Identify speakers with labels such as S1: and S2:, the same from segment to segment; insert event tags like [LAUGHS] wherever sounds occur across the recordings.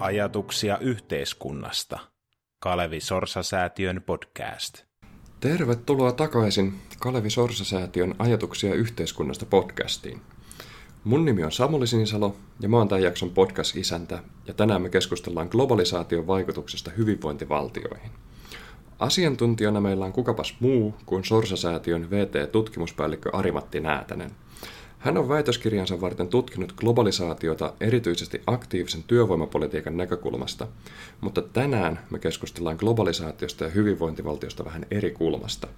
S1: Ajatuksia yhteiskunnasta. Kalevi Sorsa-säätiön podcast.
S2: Tervetuloa takaisin Kalevi Sorsa-säätiön Ajatuksia yhteiskunnasta podcastiin. Mun nimi on Samuli Sinisalo ja mä oon tämän jakson podcast-isäntä ja tänään me keskustellaan globalisaation vaikutuksesta hyvinvointivaltioihin. Asiantuntijana meillä on kukapas muu kuin Sorsa-säätiön VT-tutkimuspäällikkö Arimatti Näätänen – hän on väitöskirjansa varten tutkinut globalisaatiota erityisesti aktiivisen työvoimapolitiikan näkökulmasta, mutta tänään me keskustellaan globalisaatiosta ja hyvinvointivaltiosta vähän eri kulmasta.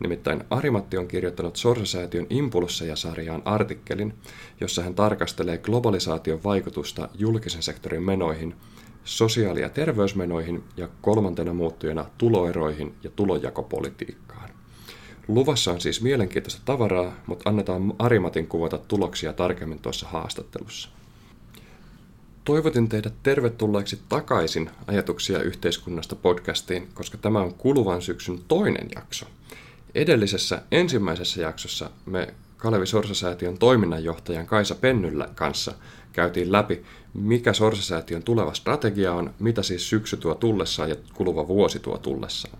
S2: Nimittäin Arimatti on kirjoittanut Sorsa-säätiön Impulsseja-sarjaan artikkelin, jossa hän tarkastelee globalisaation vaikutusta julkisen sektorin menoihin, sosiaali- ja terveysmenoihin ja kolmantena muuttujana tuloeroihin ja tulojakopolitiikkaan. Luvassa on siis mielenkiintoista tavaraa, mutta annetaan Arimatin kuvata tuloksia tarkemmin tuossa haastattelussa. Toivotin teidät tervetulleeksi takaisin Ajatuksia yhteiskunnasta podcastiin, koska tämä on kuluvan syksyn toinen jakso. Edellisessä ensimmäisessä jaksossa me Kalevi Sorsasäätiön toiminnanjohtajan Kaisa Pennyllä kanssa käytiin läpi, mikä Sorsasäätiön tuleva strategia on, mitä siis syksy tuo tullessaan ja kuluva vuosi tuo tullessaan.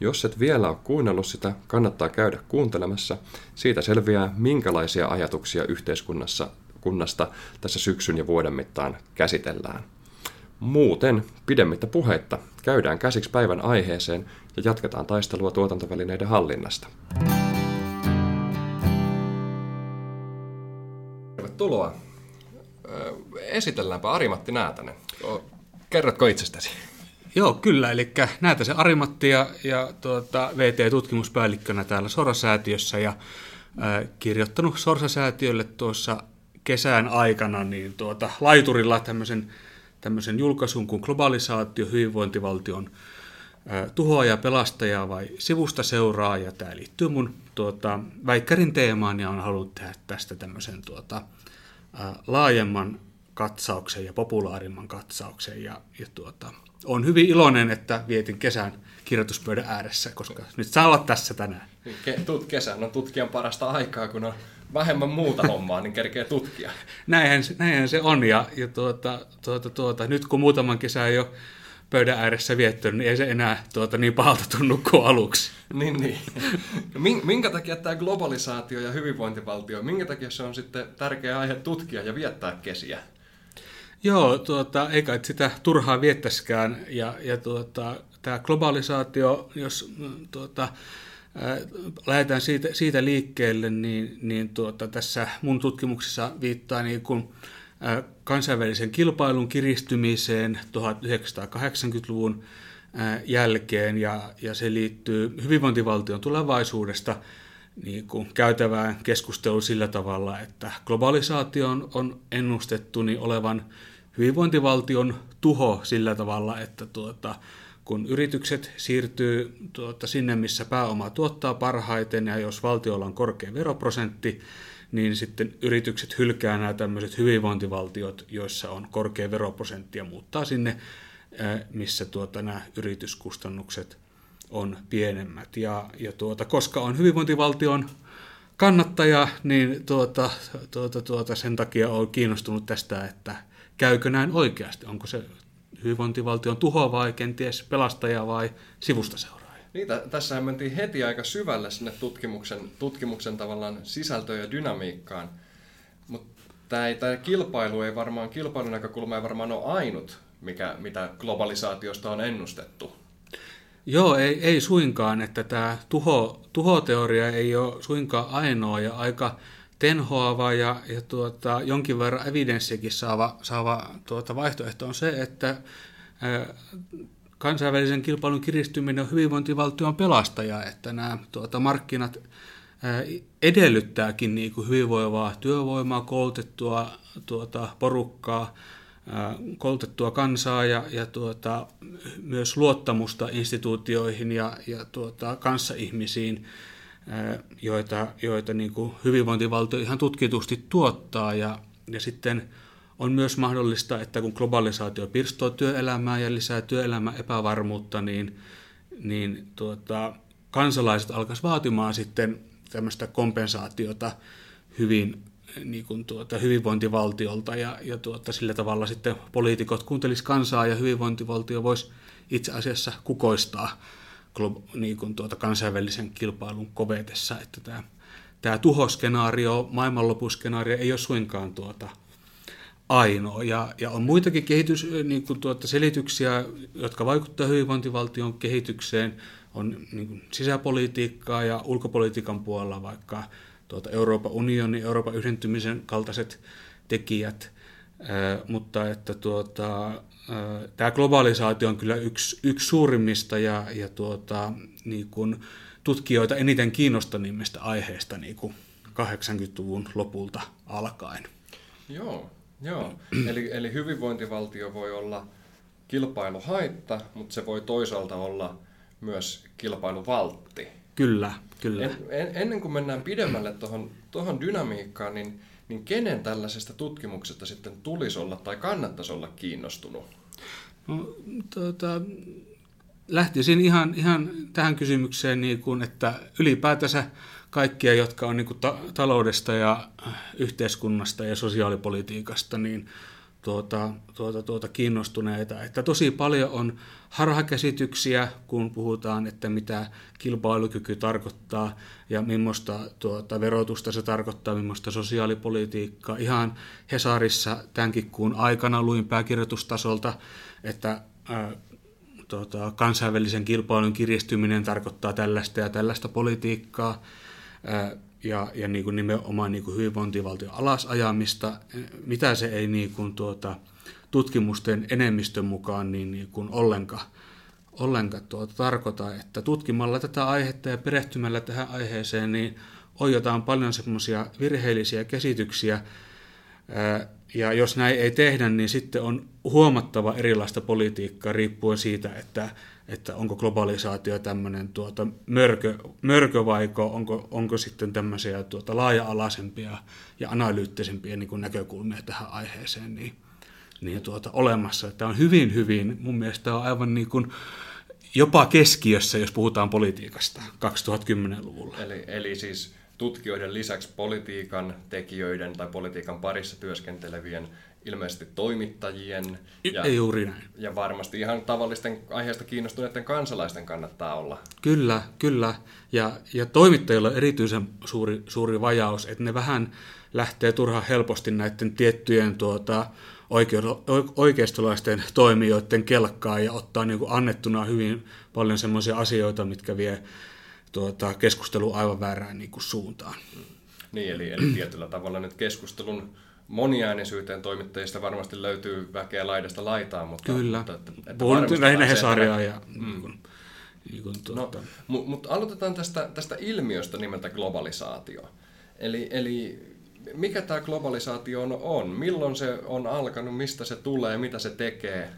S2: Jos et vielä ole kuunnellut sitä, kannattaa käydä kuuntelemassa. Siitä selviää, minkälaisia ajatuksia yhteiskunnassa kunnasta tässä syksyn ja vuoden mittaan käsitellään. Muuten, pidemmittä puheitta, käydään käsiksi päivän aiheeseen ja jatketaan taistelua tuotantovälineiden hallinnasta. Tervetuloa. Esitelläänpä Arimatti Näätänen. Kerrotko itsestäsi?
S3: Joo, kyllä. Eli se Arimatti ja, ja tuota, VT-tutkimuspäällikkönä täällä Sorasäätiössä ja ää, kirjoittanut Sorsasäätiölle tuossa kesän aikana niin tuota, laiturilla tämmöisen, tämmöisen julkaisun kuin globalisaatio, hyvinvointivaltion ää, tuhoaja, pelastaja vai sivusta seuraaja. Tämä liittyy mun tuota, väikkärin teemaan ja on halunnut tehdä tästä tämmöisen tuota, laajemman katsauksen ja populaarimman katsauksen. Ja, ja tuota, on hyvin iloinen, että vietin kesän kirjoituspöydän ääressä, koska nyt saa olla tässä tänään.
S2: Ke- tut kesän on tutkijan parasta aikaa, kun on vähemmän muuta hommaa, niin kerkee tutkia. [LAUGHS]
S3: näinhän, näinhän se on, ja, ja tuota, tuota, tuota, nyt kun muutaman kesän jo pöydän ääressä viettänyt, niin ei se enää tuota, niin pahalta tunnu kuin aluksi.
S2: niin, niin. Minkä takia tämä globalisaatio ja hyvinvointivaltio, minkä takia se on sitten tärkeä aihe tutkia ja viettää kesiä?
S3: Joo, tuota, eikä sitä turhaa viettäskään. Ja, ja tuota, tämä globalisaatio, jos tuota, ää, lähdetään siitä, siitä liikkeelle, niin, niin tuota, tässä mun tutkimuksessa viittaa niin kuin, ää, kansainvälisen kilpailun kiristymiseen 1980-luvun ää, jälkeen, ja, ja se liittyy hyvinvointivaltion tulevaisuudesta niin kuin käytävään keskusteluun sillä tavalla, että globalisaatio on ennustettu niin olevan hyvinvointivaltion tuho sillä tavalla, että tuota, kun yritykset siirtyy tuota, sinne, missä pääoma tuottaa parhaiten, ja jos valtiolla on korkea veroprosentti, niin sitten yritykset hylkää nämä tämmöiset hyvinvointivaltiot, joissa on korkea veroprosentti, ja muuttaa sinne, missä tuota, nämä yrityskustannukset on pienemmät. Ja, ja tuota, koska on hyvinvointivaltion kannattaja, niin tuota, tuota, tuota, sen takia olen kiinnostunut tästä, että käykö näin oikeasti? Onko se hyvinvointivaltion tuho vai kenties pelastaja vai sivusta seuraaja?
S2: Niin, tässä mentiin heti aika syvälle sinne tutkimuksen, tutkimuksen tavallaan sisältöön ja dynamiikkaan. Mutta tämä kilpailu ei varmaan, kilpailun näkökulma ei varmaan ole ainut, mikä, mitä globalisaatiosta on ennustettu.
S3: Joo, ei, ei suinkaan, että tämä tuho, tuhoteoria ei ole suinkaan ainoa ja aika tenhoava ja, ja tuota, jonkin verran evidenssiäkin saava, saava tuota, vaihtoehto on se, että kansainvälisen kilpailun kiristyminen on hyvinvointivaltion pelastaja, että nämä tuota, markkinat ää, edellyttääkin niin kuin hyvinvoivaa työvoimaa, koulutettua tuota, porukkaa, koulutettua kansaa ja, ja tuota, myös luottamusta instituutioihin ja, ja tuota, kanssaihmisiin joita, joita niin kuin hyvinvointivaltio ihan tutkitusti tuottaa. Ja, ja sitten on myös mahdollista, että kun globalisaatio pirstoo työelämää ja lisää työelämän epävarmuutta, niin, niin tuota, kansalaiset alkaisivat vaatimaan sitten tämmöistä kompensaatiota hyvin, niin kuin tuota, hyvinvointivaltiolta. Ja, ja tuota, sillä tavalla sitten poliitikot kuuntelis kansaa ja hyvinvointivaltio voisi itse asiassa kukoistaa niin kuin tuota, kansainvälisen kilpailun kovetessa, että tämä, tämä tuhoskenaario, maailmanlopuskenaario ei ole suinkaan tuota, ainoa. Ja, ja on muitakin kehitys, niin kuin tuota, selityksiä, jotka vaikuttavat hyvinvointivaltion kehitykseen. On niin kuin sisäpolitiikkaa ja ulkopolitiikan puolella vaikka tuota, Euroopan unionin, Euroopan yhdentymisen kaltaiset tekijät. Ää, mutta että tuota, tämä globalisaatio on kyllä yksi, yksi suurimmista ja, ja tuota, niin kuin tutkijoita eniten kiinnostavimmista aiheista niin kuin 80-luvun lopulta alkaen.
S2: Joo, joo. [CLEARS THROAT] Eli, eli hyvinvointivaltio voi olla kilpailuhaitta, mutta se voi toisaalta olla myös kilpailuvaltti.
S3: Kyllä, kyllä. En,
S2: en, ennen kuin mennään pidemmälle tuohon dynamiikkaan, niin niin kenen tällaisesta tutkimuksesta sitten tulisi olla tai kannattaisi olla kiinnostunut?
S3: No, tuota, lähtisin ihan, ihan tähän kysymykseen, niin kuin, että ylipäätänsä kaikkia, jotka on niin kuin ta- taloudesta ja yhteiskunnasta ja sosiaalipolitiikasta, niin tuota, tuota, tuota kiinnostuneita. Että tosi paljon on harhakäsityksiä, kun puhutaan, että mitä kilpailukyky tarkoittaa ja millaista tuota, verotusta se tarkoittaa, millaista sosiaalipolitiikkaa. Ihan Hesarissa tämänkin kuun aikana luin pääkirjoitustasolta, että ää, tuota, kansainvälisen kilpailun kiristyminen tarkoittaa tällaista ja tällaista politiikkaa. Ja, ja niin kuin nimenomaan niin kuin hyvinvointivaltion alasajamista, mitä se ei niin kuin tuota, tutkimusten enemmistön mukaan niin, niin kuin ollenkaan, ollenkaan tuota, tarkoita, että tutkimalla tätä aihetta ja perehtymällä tähän aiheeseen, niin ojotaan paljon semmoisia virheellisiä käsityksiä, ja jos näin ei tehdä, niin sitten on huomattava erilaista politiikkaa riippuen siitä, että että onko globalisaatio tämmöinen tuota mörkö, mörkö vaiko onko, onko sitten tämmöisiä tuota laaja-alaisempia ja analyyttisempia niin kuin näkökulmia tähän aiheeseen niin, niin tuota, olemassa. Tämä on hyvin, hyvin, mun mielestä on aivan niin kuin jopa keskiössä, jos puhutaan politiikasta 2010-luvulla.
S2: Eli, eli siis tutkijoiden lisäksi politiikan tekijöiden tai politiikan parissa työskentelevien ilmeisesti toimittajien.
S3: Ja, juuri näin.
S2: Ja varmasti ihan tavallisten aiheesta kiinnostuneiden kansalaisten kannattaa olla.
S3: Kyllä, kyllä. Ja, ja toimittajilla on erityisen suuri, suuri vajaus, että ne vähän lähtee turhaan helposti näiden tiettyjen tuota, oikeistolaisten toimijoiden kelkkaa ja ottaa niin kuin annettuna hyvin paljon sellaisia asioita, mitkä vie tuota, keskustelu aivan väärään niin kuin suuntaan.
S2: Niin, eli, eli tietyllä tavalla nyt keskustelun moniäänisyyteen toimittajista varmasti löytyy väkeä laidasta laitaan, mutta...
S3: Kyllä, mutta, että, että lähinnä Hesaria ja... Mm. Niin
S2: niin kuin tuota. no, mutta mut aloitetaan tästä, tästä ilmiöstä nimeltä globalisaatio. Eli, eli mikä tämä globalisaatio on? Milloin se on alkanut, mistä se tulee, mitä se tekee?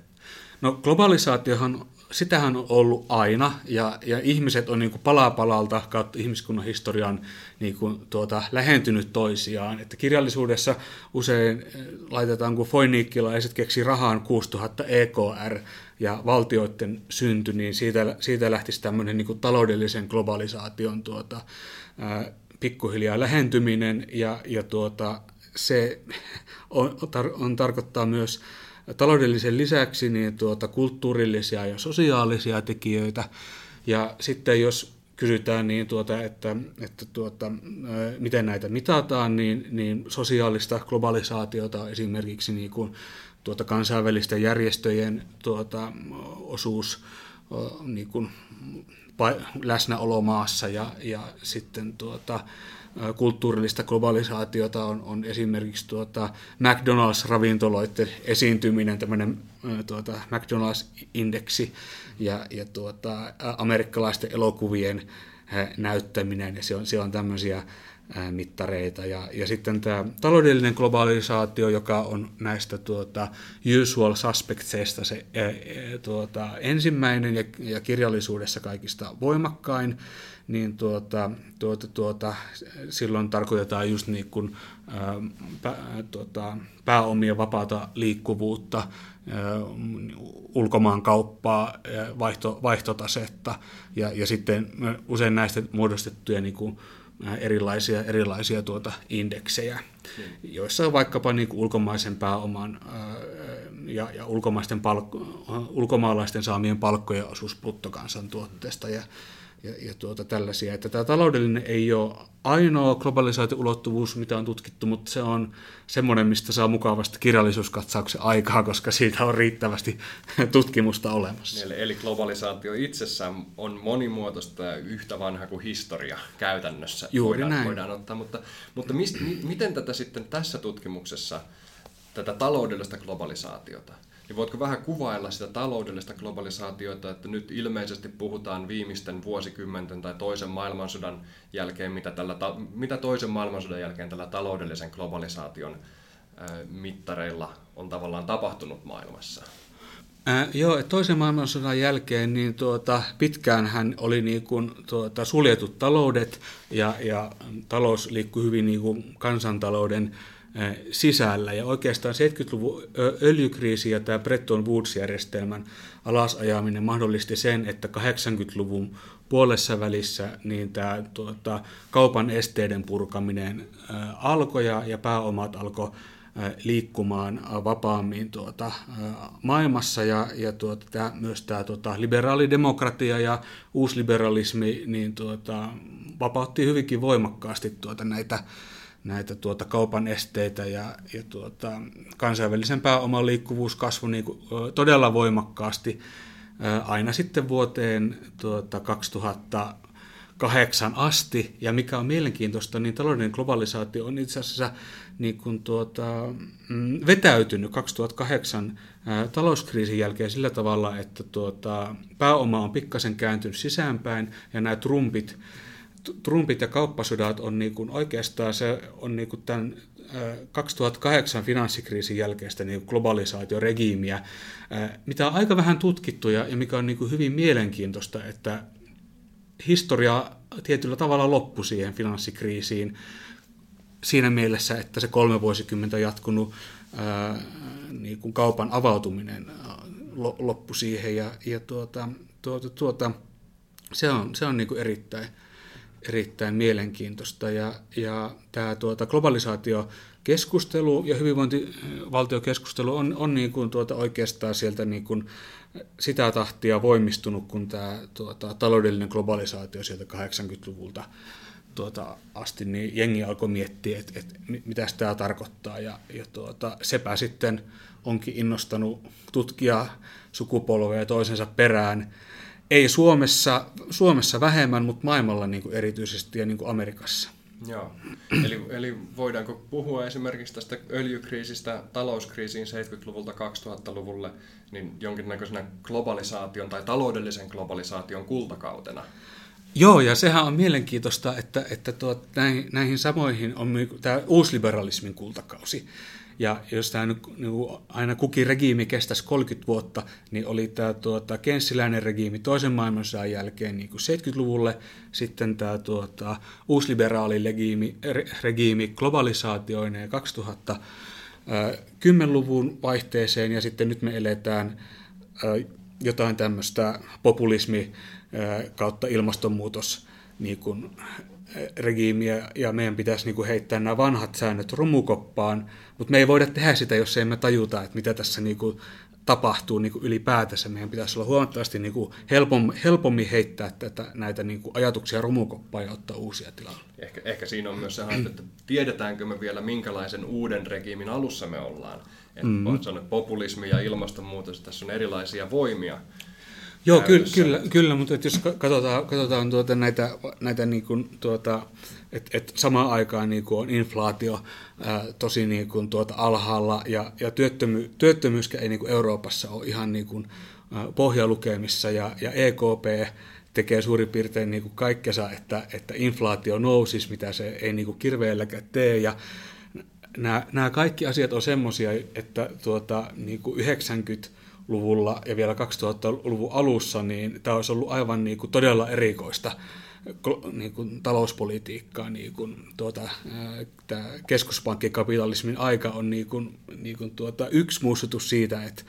S3: No globalisaatiohan, sitähän on ollut aina, ja, ja ihmiset on niin kuin palaa palalta kautta ihmiskunnan historian niin kuin tuota, lähentynyt toisiaan. Että kirjallisuudessa usein eh, laitetaan, kun foiniikkilaiset keksi rahaan 6000 EKR ja valtioiden synty, niin siitä, siitä lähtisi tämmöinen niin kuin taloudellisen globalisaation tuota, ää, pikkuhiljaa lähentyminen, ja, ja tuota, se on, on, tarkoittaa myös taloudellisen lisäksi niin tuota, kulttuurillisia ja sosiaalisia tekijöitä. Ja sitten jos kysytään, niin tuota, että, että tuota, miten näitä mitataan, niin, niin sosiaalista globalisaatiota esimerkiksi niin kuin, tuota, kansainvälisten järjestöjen tuota, osuus niin kuin, läsnäolo maassa ja, ja sitten tuota, kulttuurillista globalisaatiota on, on esimerkiksi tuota McDonald's-ravintoloiden esiintyminen, tämmöinen tuota McDonald's-indeksi ja, ja tuota, amerikkalaisten elokuvien näyttäminen, ja se on, siellä on tämmöisiä mittareita. Ja, ja sitten tämä taloudellinen globalisaatio, joka on näistä tuota, usual suspectseista se ää, tuota, ensimmäinen ja, ja kirjallisuudessa kaikista voimakkain, niin tuota, tuota, tuota, silloin tarkoitetaan just niin kuin, ää, pä, tuota, pääomien vapaata liikkuvuutta, ää, ulkomaan kauppaa, vaihto, vaihtotasetta ja, ja sitten usein näistä muodostettuja niin kuin, erilaisia, erilaisia tuota indeksejä, mm. joissa on vaikkapa niin kuin ulkomaisen pääoman ja, ja ulkomaisten palk- ulkomaalaisten saamien palkkojen osuus bruttokansantuotteesta ja, ja, ja tuota tällaisia. Että tämä taloudellinen ei ole ainoa globalisaatio-ulottuvuus, mitä on tutkittu, mutta se on semmoinen, mistä saa mukavasti kirjallisuuskatsauksen aikaa, koska siitä on riittävästi [LAUGHS] tutkimusta olemassa.
S2: Eli, eli globalisaatio itsessään on monimuotoista ja yhtä vanha kuin historia käytännössä.
S3: Juuri
S2: voidaan,
S3: näin.
S2: voidaan ottaa, mutta, mutta mist, miten tätä sitten tässä tutkimuksessa, tätä taloudellista globalisaatiota, niin voitko vähän kuvailla sitä taloudellista globalisaatiota, että nyt ilmeisesti puhutaan viimeisten vuosikymmenten tai toisen maailmansodan jälkeen, mitä, tällä, mitä toisen maailmansodan jälkeen tällä taloudellisen globalisaation mittareilla on tavallaan tapahtunut maailmassa?
S3: Äh, joo, toisen maailmansodan jälkeen niin tuota, pitkään hän oli niin kuin, tuota, suljetut taloudet ja, ja talous liikkui hyvin niin kuin kansantalouden sisällä. Ja oikeastaan 70-luvun öljykriisi ja tämä Bretton Woods-järjestelmän alasajaminen mahdollisti sen, että 80-luvun puolessa välissä niin tämä tuota, kaupan esteiden purkaminen alkoi ja, ja pääomat alkoi liikkumaan vapaammin tuota, maailmassa ja, ja tuota, tämä, myös tämä tuota, liberaalidemokratia ja uusliberalismi niin tuota, vapautti hyvinkin voimakkaasti tuota, näitä näitä tuota kaupan esteitä ja, ja tuota, kansainvälisen pääoman liikkuvuus kasvoi niin todella voimakkaasti aina sitten vuoteen tuota, 2008 asti. Ja mikä on mielenkiintoista, niin taloudellinen globalisaatio on itse asiassa niin kuin tuota, mm, vetäytynyt 2008 talouskriisin jälkeen sillä tavalla, että tuota, pääoma on pikkasen kääntynyt sisäänpäin ja nämä trumpit Trumpit ja kauppasodat on niin kuin oikeastaan se on niin kuin tämän 2008 finanssikriisin jälkeistä niin globalisaatioregiimiä, mitä on aika vähän tutkittu ja, mikä on niin kuin hyvin mielenkiintoista, että historia tietyllä tavalla loppui siihen finanssikriisiin siinä mielessä, että se kolme vuosikymmentä jatkunut niin kuin kaupan avautuminen loppui siihen ja, ja tuota, tuota, tuota, se on, se on niin kuin erittäin, erittäin mielenkiintoista. Ja, ja tämä tuota, globalisaatiokeskustelu ja hyvinvointivaltiokeskustelu on, on niin kuin tuota oikeastaan sieltä niin kuin sitä tahtia voimistunut, kun tämä tuota, taloudellinen globalisaatio sieltä 80-luvulta tuota, asti, niin jengi alkoi miettiä, että, että mitä tämä tarkoittaa. Ja, ja tuota, sepä sitten onkin innostanut tutkia sukupolveja toisensa perään ei Suomessa, Suomessa vähemmän, mutta maailmalla niin kuin erityisesti ja niin kuin Amerikassa.
S2: Joo. Eli, eli voidaanko puhua esimerkiksi tästä öljykriisistä talouskriisiin 70-luvulta 2000-luvulle niin jonkinnäköisenä globalisaation tai taloudellisen globalisaation kultakautena?
S3: Joo, ja sehän on mielenkiintoista, että, että tuot, näihin, näihin samoihin on tämä uusliberalismin kultakausi. Ja jos tämä niin aina kukin regiimi kestäisi 30 vuotta, niin oli tämä tuota, kenssiläinen regiimi toisen maailmansodan jälkeen niin kuin 70-luvulle, sitten tämä tuota, uusliberaali regiimi, regiimi globalisaatioineen 2000 10-luvun vaihteeseen ja sitten nyt me eletään jotain tämmöistä populismi kautta ilmastonmuutos niin kuin regiimiä ja meidän pitäisi niin kuin heittää nämä vanhat säännöt romukoppaan, mutta me ei voida tehdä sitä, jos emme tajuta, että mitä tässä niin kuin tapahtuu niin kuin ylipäätänsä. Meidän pitäisi olla huomattavasti niin kuin helpommin, heittää tätä, näitä niin kuin ajatuksia romukoppaan ja ottaa uusia tilalle.
S2: Ehkä, ehkä siinä on myös se haaste, että tiedetäänkö me vielä minkälaisen uuden regiimin alussa me ollaan. Että mm. populismi ja ilmastonmuutos, tässä on erilaisia voimia,
S3: Joo, kyllä, kyllä, kyllä, mutta et jos katsotaan, katsotaan tuota näitä, näitä niin kuin, tuota, että et samaan aikaan niin kuin on inflaatio ää, tosi niin kuin, tuota, alhaalla ja, ja työttömy, työttömyyskään ei niin kuin Euroopassa ole ihan niin kuin, ää, pohjalukemissa ja, ja EKP tekee suurin piirtein niin kuin kaikkensa, että, että inflaatio nousisi, mitä se ei niin kuin kirveelläkään tee ja nämä, nämä kaikki asiat on semmoisia, että tuota, niin kuin 90 luvulla ja vielä 2000-luvun alussa, niin tämä olisi ollut aivan niin kuin todella erikoista niin kuin talouspolitiikkaa. Niin kuin, tuota, tämä keskuspankkikapitalismin aika on niin kuin, niin kuin, tuota, yksi muistutus siitä, että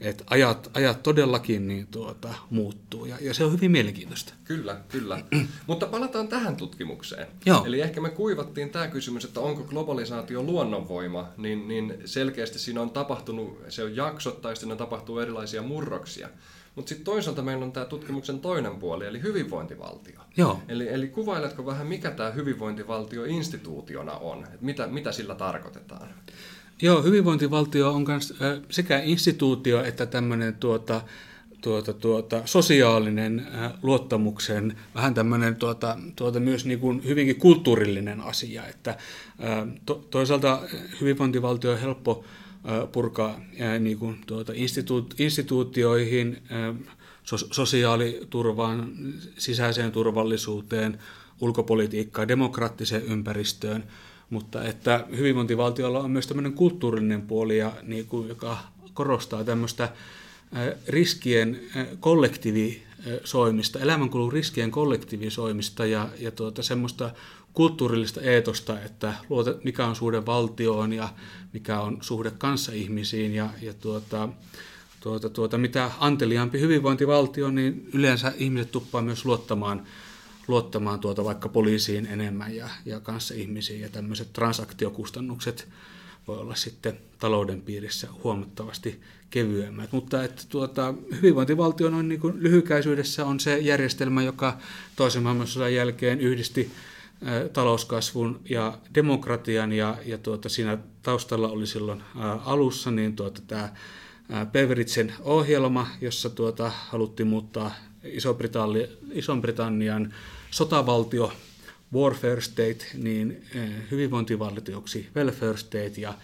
S3: että ajat, ajat todellakin niin tuota, muuttuu ja, ja se on hyvin mielenkiintoista.
S2: Kyllä, kyllä. [CLEARS THROAT] Mutta palataan tähän tutkimukseen.
S3: Joo.
S2: Eli ehkä me kuivattiin tämä kysymys, että onko globalisaatio luonnonvoima, niin, niin selkeästi siinä on tapahtunut, se on jaksottain, siinä tapahtuu erilaisia murroksia. Mutta sitten toisaalta meillä on tämä tutkimuksen toinen puoli, eli hyvinvointivaltio.
S3: Joo.
S2: Eli, eli kuvailetko vähän, mikä tämä hyvinvointivaltio instituutiona on? Et mitä, mitä sillä tarkoitetaan?
S3: Joo, hyvinvointivaltio on kans, äh, sekä instituutio että tämmöinen tuota, tuota, tuota, sosiaalinen äh, luottamuksen, vähän tämmöinen tuota, tuota, myös niin kuin hyvinkin kulttuurillinen asia. Että, äh, to, toisaalta hyvinvointivaltio on helppo äh, purkaa äh, niin kuin, tuota, instituut, instituutioihin, äh, so, sosiaaliturvaan, sisäiseen turvallisuuteen, ulkopolitiikkaan, demokraattiseen ympäristöön – mutta että hyvinvointivaltiolla on myös tämmöinen kulttuurinen puoli, ja, niin kuin, joka korostaa tämmöistä riskien kollektiivisoimista, elämänkulun riskien kollektiivisoimista ja, ja tuota, semmoista kulttuurillista eetosta, että luota, mikä on suhde valtioon ja mikä on suhde kanssaihmisiin ja, ja tuota, tuota, tuota, mitä anteliaampi hyvinvointivaltio, niin yleensä ihmiset tuppaa myös luottamaan luottamaan tuota vaikka poliisiin enemmän ja, ja kanssa ihmisiin ja tämmöiset transaktiokustannukset voi olla sitten talouden piirissä huomattavasti kevyemmät. Mutta että tuota, hyvinvointivaltio on niin lyhykäisyydessä on se järjestelmä, joka toisen maailmansodan jälkeen yhdisti talouskasvun ja demokratian ja, ja tuota, siinä taustalla oli silloin alussa niin tuota, tämä Beveridgen ohjelma, jossa tuota, haluttiin muuttaa Iso-Britannian sotavaltio warfare state, niin eh, hyvinvointivaltioksi welfare state? Ja,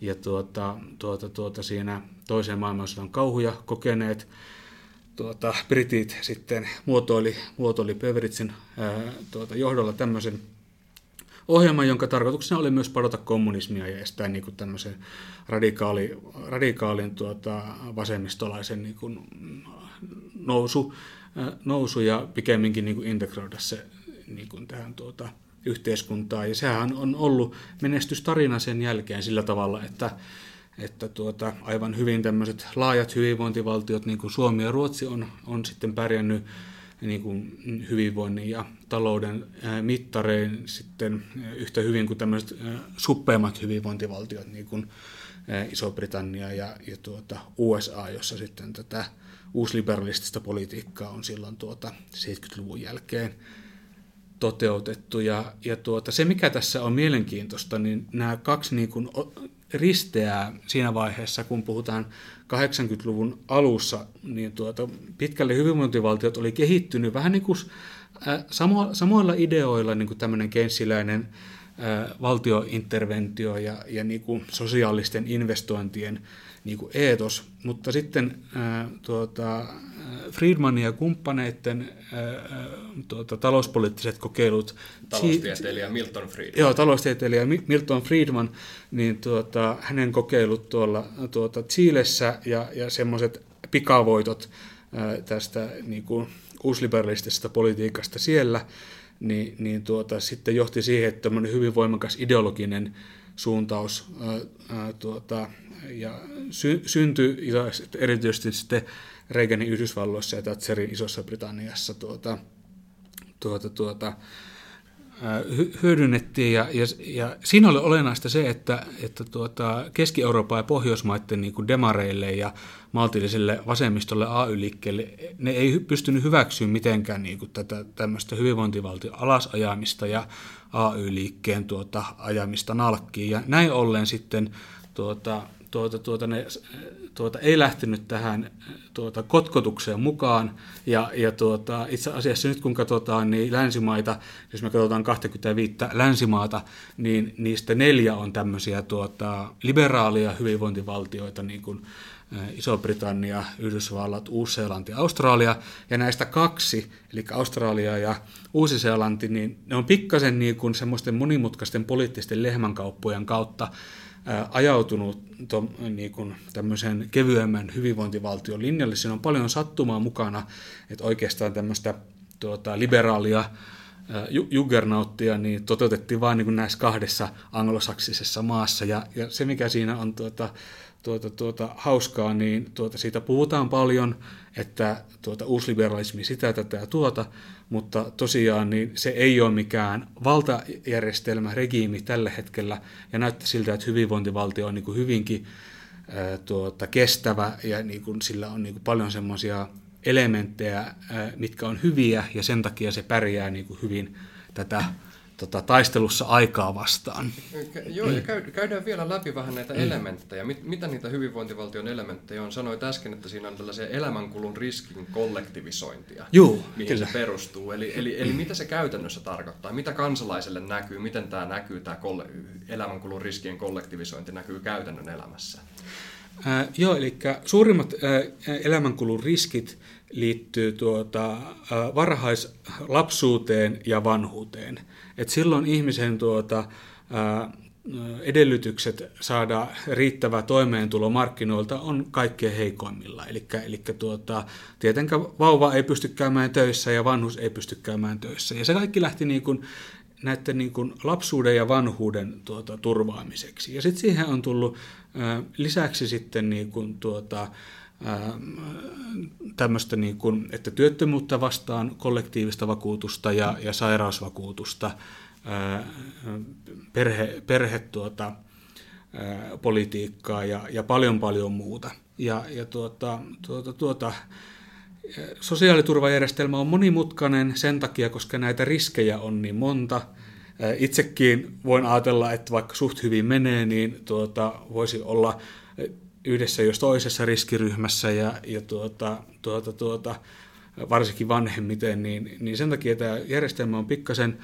S3: ja tuota, tuota, tuota, siinä toisen maailmansodan kauhuja kokeneet tuota, britit sitten muotoili, muotoili Beveridgen ää, tuota, johdolla tämmöisen ohjelman, jonka tarkoituksena oli myös padota kommunismia ja estää niin kuin tämmöisen radikaali, radikaalin tuota, vasemmistolaisen niin kuin, nousu, nousu ja pikemminkin niin kuin integroida se niin kuin tähän tuota, yhteiskuntaan. Ja sehän on ollut menestystarina sen jälkeen sillä tavalla, että, että tuota, aivan hyvin tämmöiset laajat hyvinvointivaltiot, niin kuin Suomi ja Ruotsi, on, on sitten pärjännyt niin kuin hyvinvoinnin ja talouden mittarein sitten yhtä hyvin kuin tämmöiset suppeimmat hyvinvointivaltiot, niin kuin Iso-Britannia ja, ja tuota USA, jossa sitten tätä uusliberalistista politiikkaa on silloin tuota 70-luvun jälkeen toteutettu. Ja, ja tuota, se, mikä tässä on mielenkiintoista, niin nämä kaksi niin kuin risteää siinä vaiheessa, kun puhutaan 80-luvun alussa, niin tuota, pitkälle hyvinvointivaltiot oli kehittynyt vähän niin kuin samo, samoilla ideoilla niin kuin tämmöinen keinsiläinen äh, valtiointerventio ja, ja niin kuin sosiaalisten investointien niin kuin eetos, mutta sitten ää, tuota, Friedmanin ja kumppaneiden ää, tuota, talouspoliittiset kokeilut.
S2: Taloustieteilijä Milton Friedman.
S3: Joo, taloustieteilijä Milton Friedman, niin tuota, hänen kokeilut tuolla tuota, Chiilessä ja, ja semmoiset pikavoitot ää, tästä niin kuin, uusliberalistisesta politiikasta siellä, niin, niin tuota, sitten johti siihen, että hyvin voimakas ideologinen suuntaus ää, ää, tuota, ja sy- syntyi erityisesti sitten Reaganin Yhdysvalloissa ja Thatcherin Isossa Britanniassa tuota, tuota, tuota, hyödynnettiin ja, ja, ja siinä oli olennaista se, että, että tuota, Keski-Euroopan ja Pohjoismaiden niin kuin demareille ja maltilliselle vasemmistolle AY-liikkeelle, ne ei pystynyt hyväksyä mitenkään niin kuin tätä tämmöistä hyvinvointivaltion alasajamista ja AY-liikkeen tuota, ajamista nalkkiin. Ja näin ollen sitten tuota, tuota, tuota, ne, tuota, ei lähtenyt tähän tuota, kotkotukseen mukaan. Ja, ja tuota, itse asiassa nyt kun katsotaan niin länsimaita, jos me katsotaan 25 länsimaata, niin niistä neljä on tämmöisiä tuota, liberaalia hyvinvointivaltioita, niin kuin Iso-Britannia, Yhdysvallat, Uusi-Seelanti ja Australia. Ja näistä kaksi, eli Australia ja Uusi-Seelanti, niin ne on pikkasen niin kuin semmoisten monimutkaisten poliittisten lehmänkauppojen kautta ajautunut to, niin kuin tämmöisen kevyemmän hyvinvointivaltion linjalle. Siinä on paljon sattumaa mukana, että oikeastaan tämmöistä tuota, liberaalia juggernauttia niin toteutettiin vain niin näissä kahdessa anglosaksisessa maassa. Ja, ja se, mikä siinä on tuota, tuota, tuota, hauskaa, niin tuota, siitä puhutaan paljon, että tuota, uusliberalismi sitä, tätä ja tuota, mutta tosiaan niin se ei ole mikään valtajärjestelmä, regiimi tällä hetkellä, ja näyttää siltä, että hyvinvointivaltio on niin kuin hyvinkin ää, tuota, kestävä, ja niin kuin, sillä on niin kuin paljon semmoisia elementtejä, ää, mitkä on hyviä, ja sen takia se pärjää niin kuin hyvin tätä tota, taistelussa aikaa vastaan.
S2: Joo, ja käydään vielä läpi vähän näitä mm. elementtejä. Mit, mitä niitä hyvinvointivaltion elementtejä on? Sanoit äsken, että siinä on tällaisia elämänkulun riskin kollektivisointia,
S3: Joo,
S2: mihin kyllä. se perustuu. Eli, eli, eli mitä se käytännössä tarkoittaa? Mitä kansalaiselle näkyy? Miten tämä näkyy, tämä kolle, elämänkulun riskien kollektivisointi näkyy käytännön elämässä?
S3: Äh, joo, eli suurimmat äh, elämänkulun riskit liittyy tuota, varhaislapsuuteen ja vanhuuteen. Et silloin ihmisen tuota, edellytykset saada riittävä toimeentulo markkinoilta on kaikkein heikoimmilla. Eli tuota, tietenkään vauva ei pysty käymään töissä ja vanhus ei pysty käymään töissä. Ja se kaikki lähti niin kuin, näiden niin kuin lapsuuden ja vanhuuden tuota, turvaamiseksi. Ja sitten siihen on tullut ää, lisäksi sitten niin kuin, tuota, tämmöistä, niin kuin, että työttömyyttä vastaan kollektiivista vakuutusta ja, ja sairausvakuutusta, perhe, perhe tuota, politiikkaa ja, ja paljon paljon muuta. Ja, ja tuota, tuota, tuota, sosiaaliturvajärjestelmä on monimutkainen sen takia, koska näitä riskejä on niin monta. Itsekin voin ajatella, että vaikka suht hyvin menee, niin tuota, voisi olla yhdessä jos toisessa riskiryhmässä ja, ja tuota, tuota, tuota, varsinkin vanhemmiten, niin, niin sen takia tämä järjestelmä on pikkasen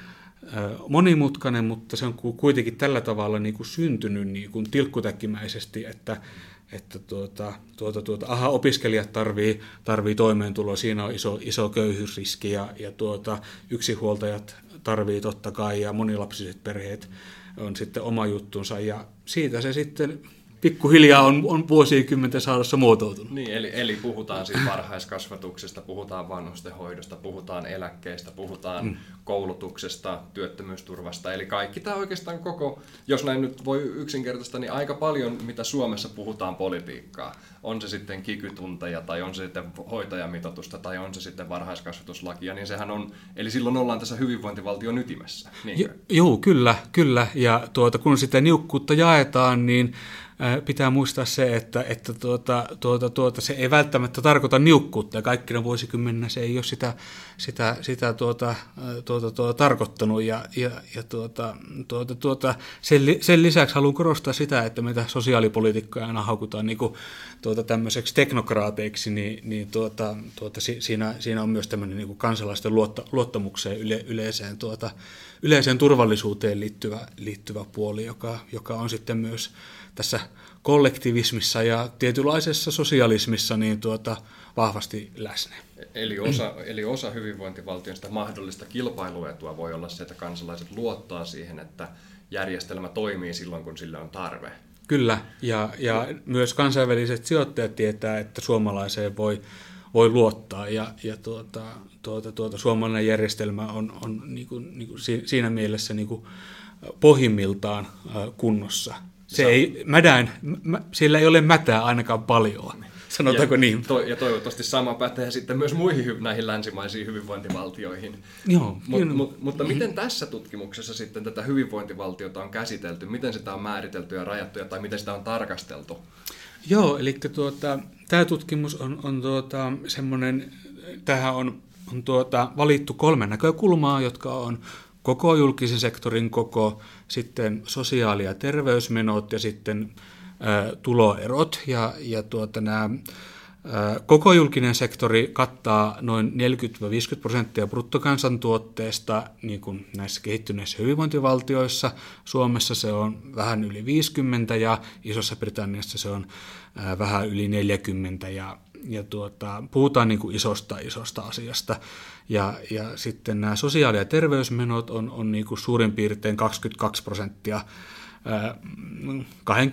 S3: monimutkainen, mutta se on kuitenkin tällä tavalla niin kuin syntynyt niin kuin tilkkutäkkimäisesti, että, että tuota, tuota, tuota, aha, opiskelijat tarvii, tarvii toimeentuloa, siinä on iso, iso köyhyysriski ja, ja tuota, yksinhuoltajat tarvii totta kai ja monilapsiset perheet on sitten oma juttunsa ja siitä se sitten pikkuhiljaa on, on vuosikymmenten saatossa muotoutunut.
S2: Niin, eli, eli puhutaan siis varhaiskasvatuksesta, puhutaan vanhustenhoidosta, puhutaan eläkkeistä, puhutaan mm. koulutuksesta, työttömyysturvasta, eli kaikki tämä oikeastaan koko, jos näin nyt voi yksinkertaista, niin aika paljon, mitä Suomessa puhutaan politiikkaa. On se sitten kikytunteja, tai on se sitten hoitajamitoitusta, tai on se sitten varhaiskasvatuslakia, niin sehän on, eli silloin ollaan tässä hyvinvointivaltion ytimessä.
S3: Niin joo, kyllä, kyllä, ja tuota, kun sitä niukkuutta jaetaan, niin pitää muistaa se, että, että tuota, tuota, tuota, se ei välttämättä tarkoita niukkuutta kaikkina vuosikymmeninä se ei ole sitä, sitä, sitä tuota, tuota, tuota, tarkoittanut. Ja, ja, ja tuota, tuota, tuota, sen, sen lisäksi haluan korostaa sitä, että meitä sosiaalipolitiikkoja aina haukutaan niin kuin, tuota, tämmöiseksi teknokraateiksi, niin, niin tuota, tuota, siinä, siinä on myös tämmöinen niin kansalaisten luotta, luottamukseen yle, yleiseen, tuota, yleiseen turvallisuuteen liittyvä, liittyvä puoli, joka, joka on sitten myös tässä kollektivismissa ja tietynlaisessa sosialismissa niin tuota, vahvasti läsnä.
S2: Eli osa, [CLEARS THROAT] eli osa hyvinvointivaltion sitä mahdollista kilpailuetua voi olla se, että kansalaiset luottaa siihen, että järjestelmä toimii silloin, kun sillä on tarve.
S3: Kyllä, ja, ja myös kansainväliset sijoittajat tietää, että suomalaiseen voi, voi luottaa, ja, ja tuota, tuota, tuota, suomalainen järjestelmä on, on niin kuin, niin kuin siinä mielessä niin kuin pohjimmiltaan kunnossa. Se ei, mädään, mä, sillä ei ole mätää ainakaan paljon. Sanotaanko
S2: ja,
S3: niin?
S2: To, ja toivottavasti sama pätee sitten myös muihin näihin länsimaisiin hyvinvointivaltioihin.
S3: Joo,
S2: mut, mut, mutta miten tässä tutkimuksessa sitten tätä hyvinvointivaltiota on käsitelty? Miten sitä on määritelty ja rajattu tai miten sitä on tarkasteltu?
S3: Joo, eli tuota, tämä tutkimus on, on tuota, semmoinen, tähän on, on tuota, valittu kolme näkökulmaa, jotka on koko julkisen sektorin koko, sitten sosiaali- ja terveysmenot ja sitten tuloerot. Ja, ja tuota, nämä, koko julkinen sektori kattaa noin 40-50 prosenttia bruttokansantuotteesta niin kuin näissä kehittyneissä hyvinvointivaltioissa. Suomessa se on vähän yli 50 ja Isossa Britanniassa se on vähän yli 40 ja ja tuota, puhutaan niin kuin isosta isosta asiasta. Ja, ja sitten nämä sosiaali- ja terveysmenot on, on niin kuin suurin piirtein 22 prosenttia,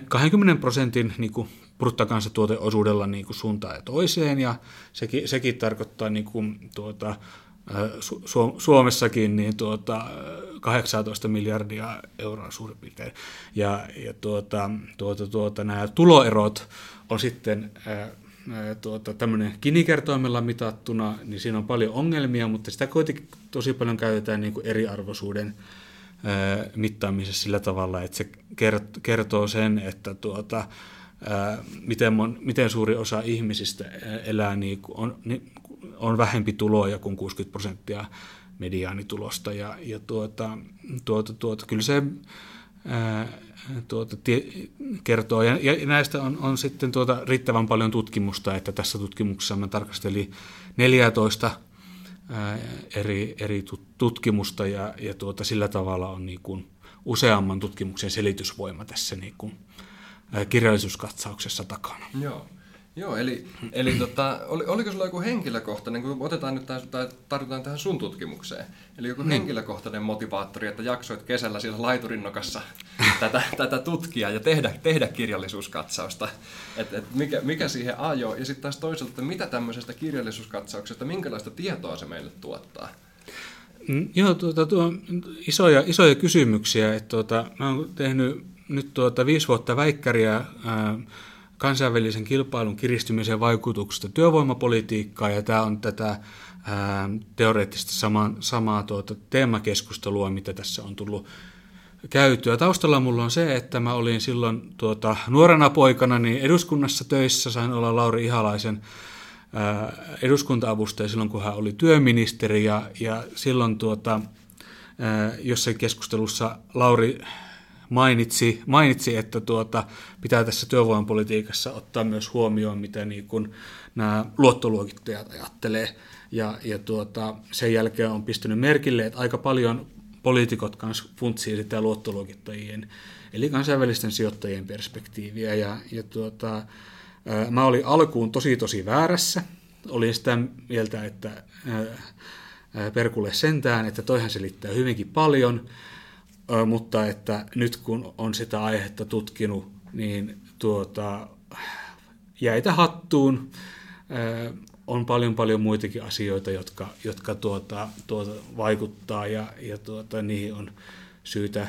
S3: 20 prosentin niin kuin bruttokansantuoteosuudella niin kuin suuntaan ja toiseen, ja sekin, sekin tarkoittaa niin kuin, tuota, Su- Suomessakin niin tuota, 18 miljardia euroa suurin piirtein. Ja, ja tuota, tuota, tuota, nämä tuloerot on sitten tuota, tämmöinen kinikertoimella mitattuna, niin siinä on paljon ongelmia, mutta sitä kuitenkin tosi paljon käytetään niin kuin eriarvoisuuden mittaamisessa sillä tavalla, että se kertoo sen, että tuota, miten, mon, miten suuri osa ihmisistä elää, niin on, niin, on vähempi tuloja kuin 60 prosenttia mediaanitulosta. Ja, ja tuota, tuota, tuota, kyllä se ää, tuota, tie, kertoo. Ja, ja näistä on, on sitten tuota riittävän paljon tutkimusta, että tässä tutkimuksessa mä tarkastelin 14 eri, eri tutkimusta ja, ja tuota, sillä tavalla on niin kuin useamman tutkimuksen selitysvoima tässä niin kuin, kirjallisuuskatsauksessa takana.
S2: Joo. Joo, eli, eli tota, oli, oliko sulla joku henkilökohtainen, kun otetaan nyt tai tartutaan tähän sun tutkimukseen, eli joku niin. henkilökohtainen motivaattori, että jaksoit kesällä siellä laiturinnokassa [LAUGHS] tätä, tätä tutkia ja tehdä, tehdä kirjallisuuskatsausta, että et mikä, mikä siihen ajoi, ja sitten taas toisaalta, että mitä tämmöisestä kirjallisuuskatsauksesta, minkälaista tietoa se meille tuottaa?
S3: Mm, joo, tuota, tuo, isoja, isoja kysymyksiä, että tuota, mä oon tehnyt nyt tuota, viisi vuotta väikkäriä ää, kansainvälisen kilpailun kiristymisen vaikutuksesta työvoimapolitiikkaa, ja tämä on tätä ää, teoreettisesti sama, samaa tuota, teemakeskustelua, mitä tässä on tullut käytyä. Taustalla mulla on se, että mä olin silloin tuota, nuorena poikana niin eduskunnassa töissä, sain olla Lauri Ihalaisen ää, eduskunta-avustaja silloin, kun hän oli työministeri, ja, ja silloin tuota, ää, jossain keskustelussa Lauri mainitsi, mainitsi että tuota, pitää tässä työvoimapolitiikassa ottaa myös huomioon, mitä niin kuin nämä luottoluokittajat ajattelee. Ja, ja tuota, sen jälkeen on pistynyt merkille, että aika paljon poliitikot kanssa funtsii sitä luottoluokittajien, eli kansainvälisten sijoittajien perspektiiviä. Ja, ja tuota, mä olin alkuun tosi tosi väärässä. Olin sitä mieltä, että Perkulle sentään, että toihan selittää hyvinkin paljon – mutta että nyt kun on sitä aihetta tutkinut, niin tuota, jäitä hattuun. On paljon paljon muitakin asioita, jotka, jotka tuota, tuota, vaikuttaa ja, ja tuota, niihin on syytä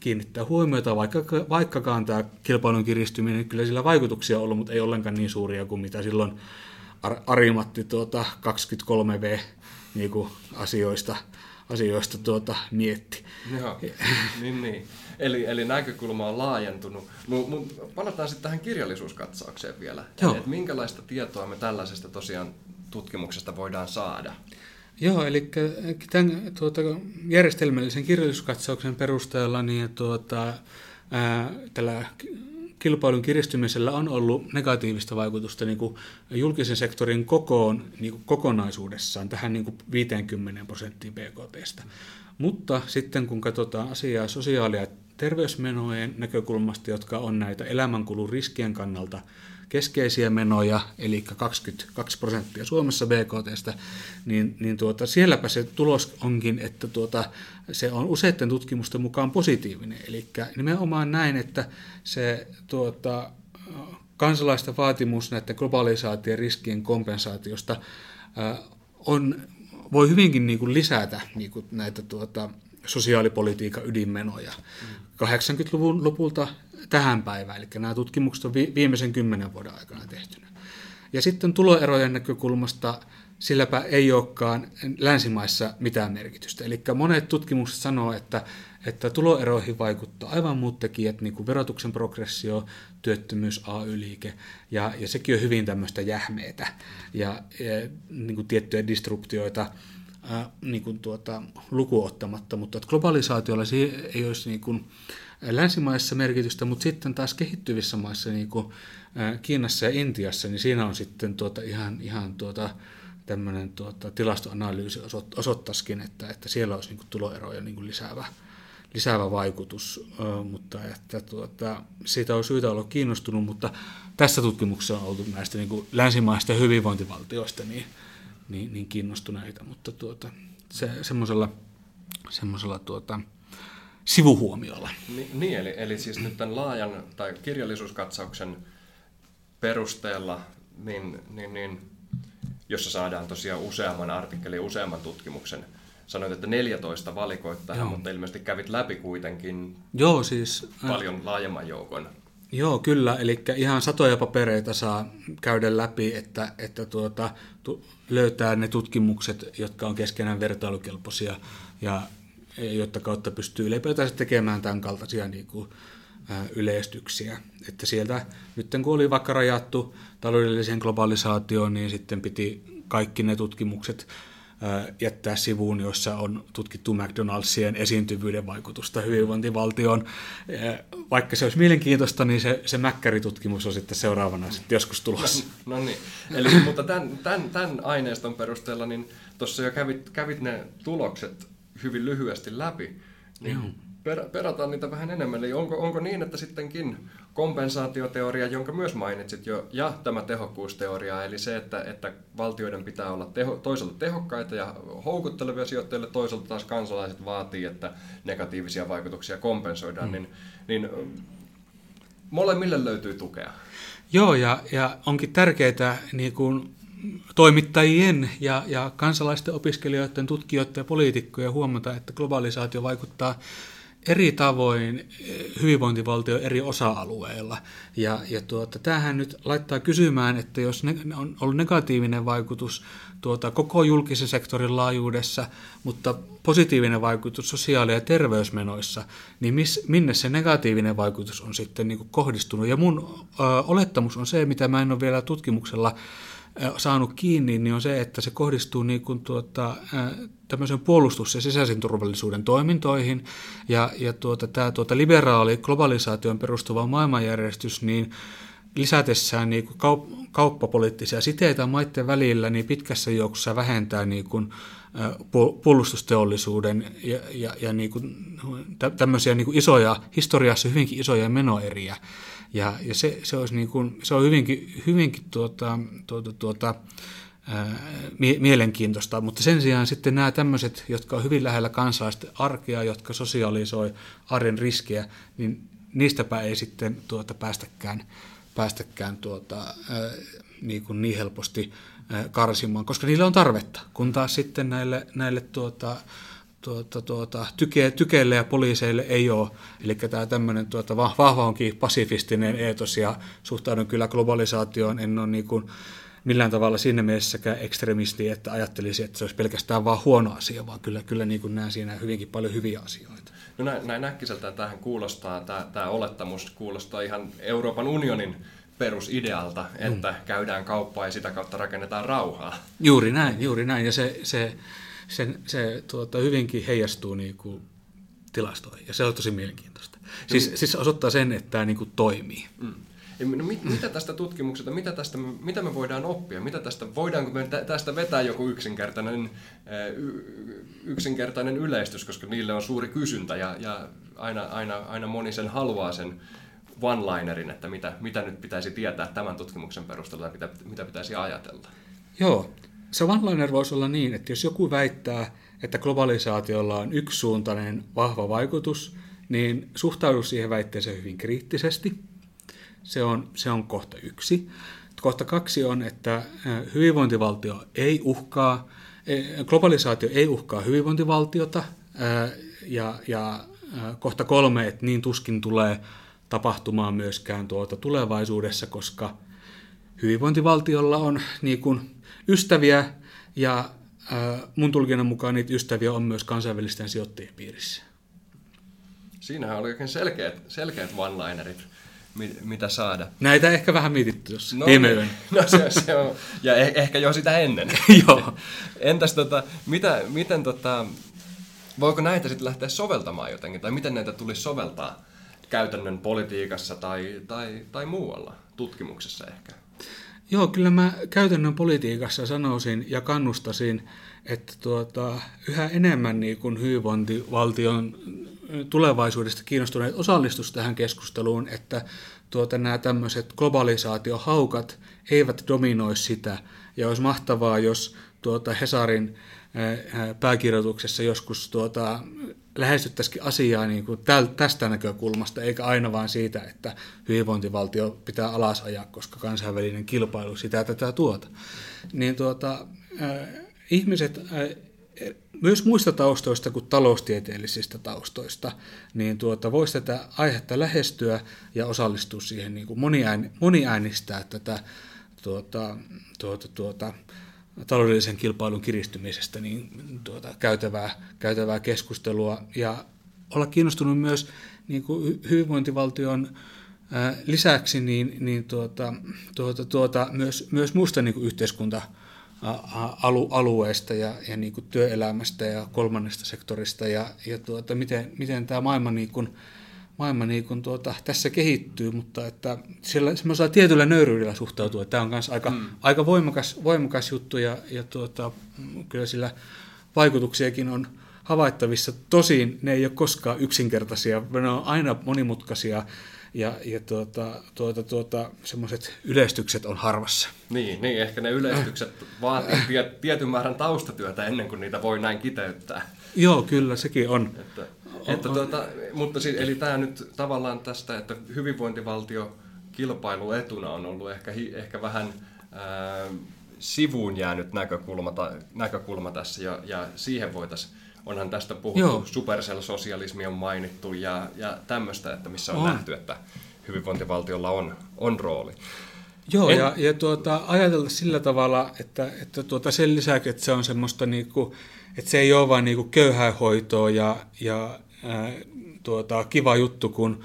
S3: kiinnittää huomiota, vaikka, vaikkakaan tämä kilpailun kiristyminen, kyllä sillä vaikutuksia on ollut, mutta ei ollenkaan niin suuria kuin mitä silloin Arimatti tuota 23V niin asioista asioista tuota, mietti.
S2: Joo, niin, niin. Eli, eli näkökulma on laajentunut. Mut, mut palataan sitten tähän kirjallisuuskatsaukseen vielä. Joo. Eli, että minkälaista tietoa me tällaisesta tosiaan tutkimuksesta voidaan saada?
S3: Joo, eli tämän tuota, järjestelmällisen kirjallisuuskatsauksen perusteella niin tuota, ää, tällä kilpailun kiristymisellä on ollut negatiivista vaikutusta niin kuin julkisen sektorin kokoon niin kuin kokonaisuudessaan tähän niin kuin 50 prosenttiin BKTstä. Mutta sitten kun katsotaan asiaa sosiaali- ja terveysmenojen näkökulmasta, jotka on näitä elämänkulun riskien kannalta keskeisiä menoja, eli 22 prosenttia Suomessa BKTstä, niin, niin tuota, sielläpä se tulos onkin, että tuota, se on useiden tutkimusten mukaan positiivinen. Eli nimenomaan näin, että se tuota, kansalaisten vaatimus näiden globalisaation riskien kompensaatiosta on, voi hyvinkin niin kuin lisätä niin kuin näitä tuota, sosiaalipolitiikan ydinmenoja. 80-luvun lopulta tähän päivään, eli nämä tutkimukset on viimeisen kymmenen vuoden aikana tehtynä. Ja sitten tuloerojen näkökulmasta silläpä ei olekaan länsimaissa mitään merkitystä. Eli monet tutkimukset sanoo, että, että tuloeroihin vaikuttaa aivan muut tekijät, niin kuin verotuksen progressio, työttömyys, AY-liike, ja, ja sekin on hyvin tämmöistä jähmeitä ja, ja niin kuin tiettyjä disruptioita ää, niin kuin tuota, lukuottamatta, mutta että globalisaatiolla ei olisi niin kuin, länsimaissa merkitystä, mutta sitten taas kehittyvissä maissa, niin kuin Kiinassa ja Intiassa, niin siinä on sitten tuota ihan, ihan tuota, tämmöinen tuota, tilastoanalyysi osoittaisikin, että, että siellä olisi niin kuin tuloeroja niin kuin lisäävä, lisäävä vaikutus, mutta että tuota, siitä on syytä olla kiinnostunut, mutta tässä tutkimuksessa on oltu näistä niin kuin länsimaista hyvinvointivaltioista niin, niin, niin kiinnostuneita, mutta tuota, se, semmoisella, semmoisella tuota, sivuhuomiolla.
S2: Ni, niin, eli, eli siis nyt tämän laajan tai kirjallisuuskatsauksen perusteella, niin, niin, niin jossa saadaan tosiaan useamman artikkelin, useamman tutkimuksen. Sanoit, että 14 valikoit tähän, mutta ilmeisesti kävit läpi kuitenkin
S3: Joo, siis,
S2: paljon laajemman joukon.
S3: Joo, kyllä. Eli ihan satoja papereita saa käydä läpi, että, että tuota, tu, löytää ne tutkimukset, jotka on keskenään vertailukelpoisia ja jotta kautta pystyy ylipäätään tekemään tämän kaltaisia niin kuin, ä, yleistyksiä. Että sieltä nyt kun oli vaikka rajattu taloudelliseen globalisaatioon, niin sitten piti kaikki ne tutkimukset jättää sivuun, jossa on tutkittu McDonaldsien esiintyvyyden vaikutusta hyvinvointivaltioon. Vaikka se olisi mielenkiintoista, niin se, se Mäkkäri-tutkimus on sitten seuraavana sitten joskus tulossa.
S2: No, no niin, Eli, mutta tämän, tämän, tämän aineiston perusteella, niin tuossa jo kävit, kävit ne tulokset hyvin lyhyesti läpi, niin Joo. Per, perataan niitä vähän enemmän. Eli onko, onko niin, että sittenkin kompensaatioteoria, jonka myös mainitsit jo, ja tämä tehokkuusteoria, eli se, että, että valtioiden pitää olla teho, toisaalta tehokkaita ja houkuttelevia sijoittajille, toisaalta taas kansalaiset vaatii, että negatiivisia vaikutuksia kompensoidaan, mm. niin, niin molemmille löytyy tukea.
S3: Joo, ja, ja onkin tärkeää niin kuin toimittajien ja, ja kansalaisten, opiskelijoiden, tutkijoiden ja poliitikkojen huomata, että globalisaatio vaikuttaa eri tavoin eh, hyvinvointivaltio eri osa-alueilla. Ja, ja tuota, tämähän nyt laittaa kysymään, että jos ne, on ollut negatiivinen vaikutus tuota, koko julkisen sektorin laajuudessa, mutta positiivinen vaikutus sosiaali- ja terveysmenoissa, niin miss, minne se negatiivinen vaikutus on sitten niin kohdistunut. Ja mun ö, olettamus on se, mitä mä en ole vielä tutkimuksella saanut kiinni, niin on se, että se kohdistuu niin kuin tuota, tämmöisen puolustus- ja sisäisen turvallisuuden toimintoihin. Ja, ja tuota, tämä tuota liberaali globalisaation perustuva maailmanjärjestys, niin lisätessään niin kuin kaup- kauppapoliittisia siteitä maiden välillä, niin pitkässä juoksussa vähentää niin kuin, puolustusteollisuuden ja, ja, ja niin kuin, tämmöisiä niin kuin isoja, historiassa hyvinkin isoja menoeriä. Ja, ja se, se, olisi niin kuin, se on hyvinkin, hyvinkin tuota, tuota, tuota, ää, mie- mielenkiintoista, mutta sen sijaan sitten nämä tämmöiset, jotka on hyvin lähellä kansalaisten arkea, jotka sosialisoi arjen riskejä, niin niistäpä ei sitten tuota, päästäkään, päästäkään tuota, ää, niin, kuin niin helposti ää, karsimaan, koska niillä on tarvetta, kun taas sitten näille, näille tuota, tuota, tuota, tyke, tykeille ja poliiseille ei ole. Eli tämä tämmöinen tuota, vahva onkin pasifistinen eetos ja suhtaudun kyllä globalisaatioon. En ole niin kuin millään tavalla siinä mielessäkään ekstremisti, että ajattelisi, että se olisi pelkästään vain huono asia, vaan kyllä, kyllä niin kuin näen siinä hyvinkin paljon hyviä asioita.
S2: No näin, näin äkkiseltä tähän kuulostaa, tämä, tämä olettamus kuulostaa ihan Euroopan unionin perusidealta, että mm. käydään kauppaa ja sitä kautta rakennetaan rauhaa.
S3: Juuri näin, juuri näin. Ja se, se sen, se tuota, hyvinkin heijastuu niin kuin tilastoihin, ja se on tosi mielenkiintoista. Siis, no, siis osoittaa sen, että tämä niin kuin toimii. Mm.
S2: No, mit, mitä tästä tutkimuksesta, mitä, tästä, mitä me voidaan oppia? Mitä tästä, voidaanko me tästä vetää joku yksinkertainen, yksinkertainen yleistys, koska niille on suuri kysyntä ja, ja aina, aina, aina moni sen haluaa sen one-linerin, että mitä, mitä nyt pitäisi tietää tämän tutkimuksen perusteella ja mitä, mitä pitäisi ajatella.
S3: Joo, se one-liner voisi olla niin, että jos joku väittää, että globalisaatiolla on yksisuuntainen vahva vaikutus, niin suhtaudu siihen väitteeseen hyvin kriittisesti. Se on, se on kohta yksi. Kohta kaksi on, että hyvinvointivaltio ei uhkaa, globalisaatio ei uhkaa hyvinvointivaltiota, ja, ja kohta kolme, että niin tuskin tulee tapahtumaan myöskään tuota tulevaisuudessa, koska hyvinvointivaltiolla on niin kuin ystäviä ja mun tulkinnan mukaan niitä ystäviä on myös kansainvälisten sijoittajien piirissä.
S2: Siinähän oli oikein selkeät, selkeät one-linerit, mitä saada.
S3: Näitä ehkä vähän mietitty tuossa no, viime yön. [LAUGHS]
S2: No se, se on, ja eh, ehkä jo sitä ennen. [LAUGHS]
S3: Joo.
S2: Entäs tota, mitä, miten tota, voiko näitä sitten lähteä soveltamaan jotenkin, tai miten näitä tulisi soveltaa käytännön politiikassa tai, tai, tai muualla, tutkimuksessa ehkä?
S3: Joo, kyllä mä käytännön politiikassa sanoisin ja kannustasin, että tuota, yhä enemmän niin kuin hyvinvointivaltion tulevaisuudesta kiinnostuneet osallistus tähän keskusteluun, että tuota, nämä tämmöiset globalisaatiohaukat eivät dominoi sitä. Ja olisi mahtavaa, jos tuota Hesarin pääkirjoituksessa joskus tuota, lähestyttäisikin asiaa niin kuin tästä näkökulmasta, eikä aina vain siitä, että hyvinvointivaltio pitää alas ajaa, koska kansainvälinen kilpailu sitä tätä tuota. Niin tuota, äh, ihmiset äh, myös muista taustoista kuin taloustieteellisistä taustoista, niin tuota, voisi tätä aihetta lähestyä ja osallistua siihen niin kuin moniään, moniäänistää tätä tuota, tuota, tuota, taloudellisen kilpailun kiristymisestä niin tuota, käytävää, käytävää keskustelua. Ja olla kiinnostunut myös niin kuin hyvinvointivaltion lisäksi niin, niin tuota, tuota, tuota, myös, myös muusta niin yhteiskunta alu, alueesta ja, ja niin kuin työelämästä ja kolmannesta sektorista. Ja, ja tuota, miten, miten tämä maailma niin kuin, maailma niin kuin tuota, tässä kehittyy, mutta että siellä semmoisella tietyllä nöyryydellä suhtautuu, että tämä on myös aika, mm. aika voimakas, voimakas juttu ja, ja tuota, kyllä sillä vaikutuksiakin on havaittavissa. Tosin ne ei ole koskaan yksinkertaisia, ne on aina monimutkaisia ja, ja tuota, tuota, tuota, semmoiset yleistykset on harvassa.
S2: Niin, niin, ehkä ne yleistykset vaatii tietyn määrän taustatyötä ennen kuin niitä voi näin kiteyttää.
S3: Joo, kyllä, sekin on.
S2: Että että tuota, mutta siis, eli tämä nyt tavallaan tästä, että hyvinvointivaltio kilpailuetuna on ollut ehkä, ehkä vähän ää, sivuun jäänyt näkökulma, ta, näkökulma tässä ja, ja siihen voitaisiin onhan tästä puhuttu, Joo. supercell-sosialismi on mainittu ja, ja tämmöistä, että missä on, on nähty, että hyvinvointivaltiolla on, on rooli.
S3: Joo, en... ja, ja tuota, ajatella sillä tavalla, että, että tuota sen lisäksi, että se on semmoista, niinku, että se ei ole vain niinku köyhäinhoitoa ja, ja tuota, kiva juttu, kun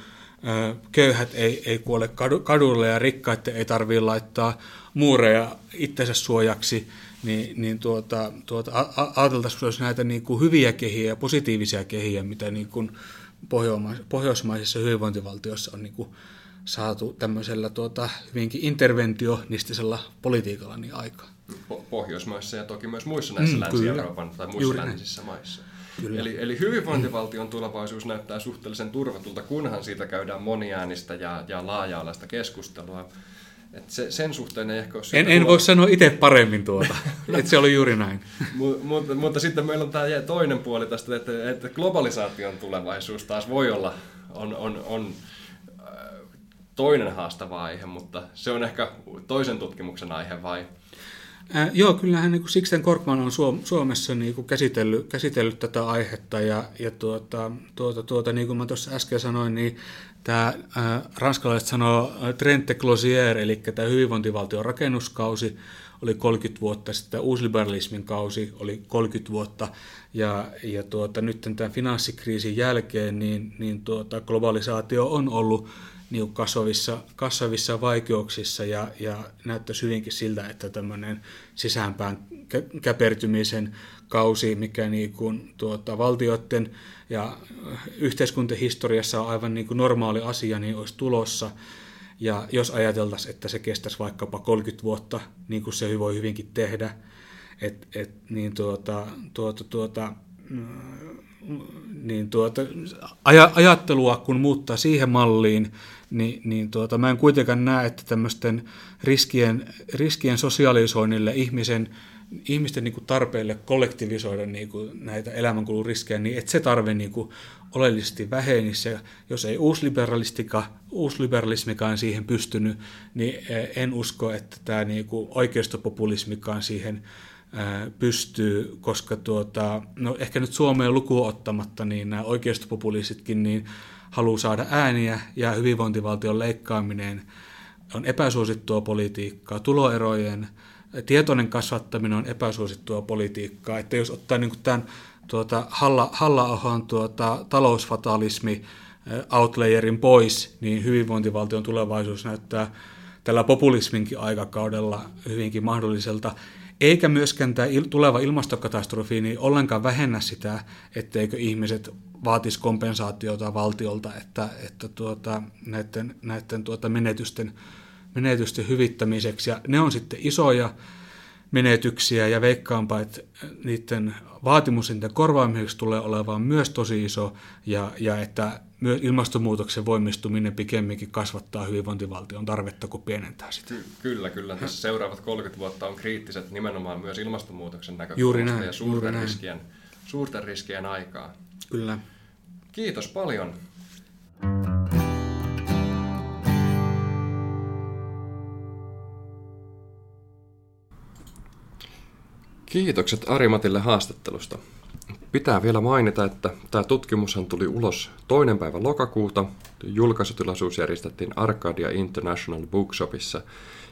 S3: köyhät ei, ei kuole kadulle ja rikkaiden ei tarvitse laittaa muureja itsensä suojaksi, niin, niin tuota, tuota, ajateltaisiin myös näitä niin kuin hyviä kehiä ja positiivisia kehiä, mitä niin kuin pohjoismaisissa hyvinvointivaltioissa on niin kuin saatu tämmöisellä tuota, hyvinkin interventionistisella politiikalla niin aikaan.
S2: Pohjoismaissa ja toki myös muissa näissä mm, Länsi-Euroopan tai muissa läntisissä maissa. Eli, eli hyvinvointivaltion tulevaisuus näyttää suhteellisen turvatulta, kunhan siitä käydään moniäänistä ja, ja laaja-alaista keskustelua. Et se, sen suhteen ei ehkä ole
S3: En, en voi sanoa itse paremmin tuota, [LAUGHS] että se oli juuri näin.
S2: mutta, mutta, mutta sitten meillä on tämä toinen puoli tästä, että, että globalisaation tulevaisuus taas voi olla on, on, on toinen haastava aihe, mutta se on ehkä toisen tutkimuksen aihe vai?
S3: Äh, joo, kyllähän niin Sixten Korkman on Suom- Suomessa niin kuin käsitellyt, käsitellyt tätä aihetta ja, ja tuota, tuota, tuota, niin kuin mä tuossa äsken sanoin, niin tämä äh, ranskalaiset sanoo Trente Closier, eli tämä hyvinvointivaltion rakennuskausi oli 30 vuotta, sitten uusliberalismin kausi oli 30 vuotta, ja, ja tuota, nyt tämän finanssikriisin jälkeen niin, niin tuota, globalisaatio on ollut niin kasvavissa, kasvavissa vaikeuksissa ja, ja näyttäisi hyvinkin siltä, että tämmöinen sisäänpään käpertymisen kausi, mikä niin kuin, tuota, valtioiden ja yhteiskuntahistoriassa on aivan niin kuin normaali asia, niin olisi tulossa. Ja jos ajateltaisiin, että se kestäisi vaikkapa 30 vuotta, niin kuin se voi hyvinkin tehdä, et, et, niin tuota, tuota, tuota, niin tuota, ajattelua kun muuttaa siihen malliin, niin, niin tuota, mä en kuitenkaan näe, että tämmöisten riskien, riskien sosialisoinnille ihmisen, ihmisten niin kuin tarpeille kollektivisoida niin kuin näitä elämänkulun riskejä, niin että se tarve niin kuin oleellisesti vähenisi. Jos ei uusliberalismikaan siihen pystynyt, niin eh, en usko, että tämä niin kuin oikeistopopulismikaan siihen pystyy, koska tuota, no ehkä nyt Suomeen lukuun ottamatta, niin nämä oikeistopopulisitkin niin haluaa saada ääniä ja hyvinvointivaltion leikkaaminen on epäsuosittua politiikkaa, tuloerojen tietoinen kasvattaminen on epäsuosittua politiikkaa, että jos ottaa niin tämän tuota, Halla, Halla-ahon tuota, talousfatalismi outlayerin pois, niin hyvinvointivaltion tulevaisuus näyttää tällä populisminkin aikakaudella hyvinkin mahdolliselta. Eikä myöskään tämä tuleva ilmastokatastrofi niin ollenkaan vähennä sitä, etteikö ihmiset vaatisi kompensaatiota valtiolta, että, että tuota, näiden, näiden tuota menetysten, menetysten hyvittämiseksi. Ja ne on sitten isoja menetyksiä ja veikkaanpa, että niiden vaatimus niiden korvaamiseksi tulee olemaan myös tosi iso ja, ja että myös ilmastonmuutoksen voimistuminen pikemminkin kasvattaa hyvinvointivaltion tarvetta kuin pienentää sitä.
S2: Kyllä, kyllä. Tässä seuraavat 30 vuotta on kriittiset nimenomaan myös ilmastonmuutoksen näkökulmasta juuri näin, ja suurten, juuri riskien, suurten riskien aikaa.
S3: Kyllä.
S2: Kiitos paljon. Kiitokset Arimatille haastattelusta. Pitää vielä mainita, että tämä tutkimushan tuli ulos toinen päivä lokakuuta. Julkaisutilaisuus järjestettiin Arcadia International Bookshopissa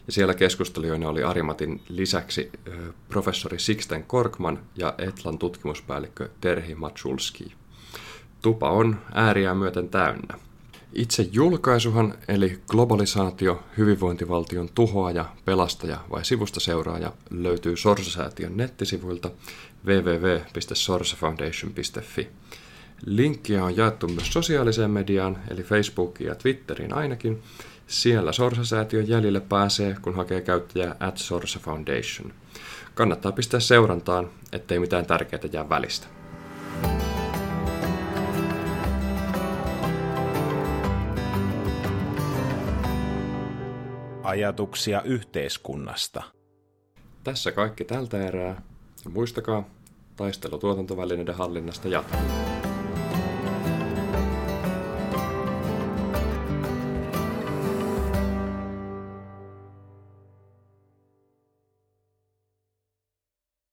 S2: ja siellä keskustelijoina oli Arimatin lisäksi professori Sixten Korkman ja Etlan tutkimuspäällikkö Terhi Matsulski. Tupa on ääriä myöten täynnä. Itse julkaisuhan, eli globalisaatio, hyvinvointivaltion tuhoaja, pelastaja vai sivusta seuraaja, löytyy Sorsasäätiön nettisivuilta www.sorsafoundation.fi. Linkkiä on jaettu myös sosiaaliseen mediaan, eli Facebookiin ja Twitteriin ainakin. Siellä Sorsa-säätiön jäljille pääsee, kun hakee käyttäjää at Sorsa Foundation. Kannattaa pistää seurantaan, ettei mitään tärkeää jää välistä.
S1: Ajatuksia yhteiskunnasta.
S2: Tässä kaikki tältä erää. Muistakaa, taistelu tuotantovälineiden hallinnasta jatkuu.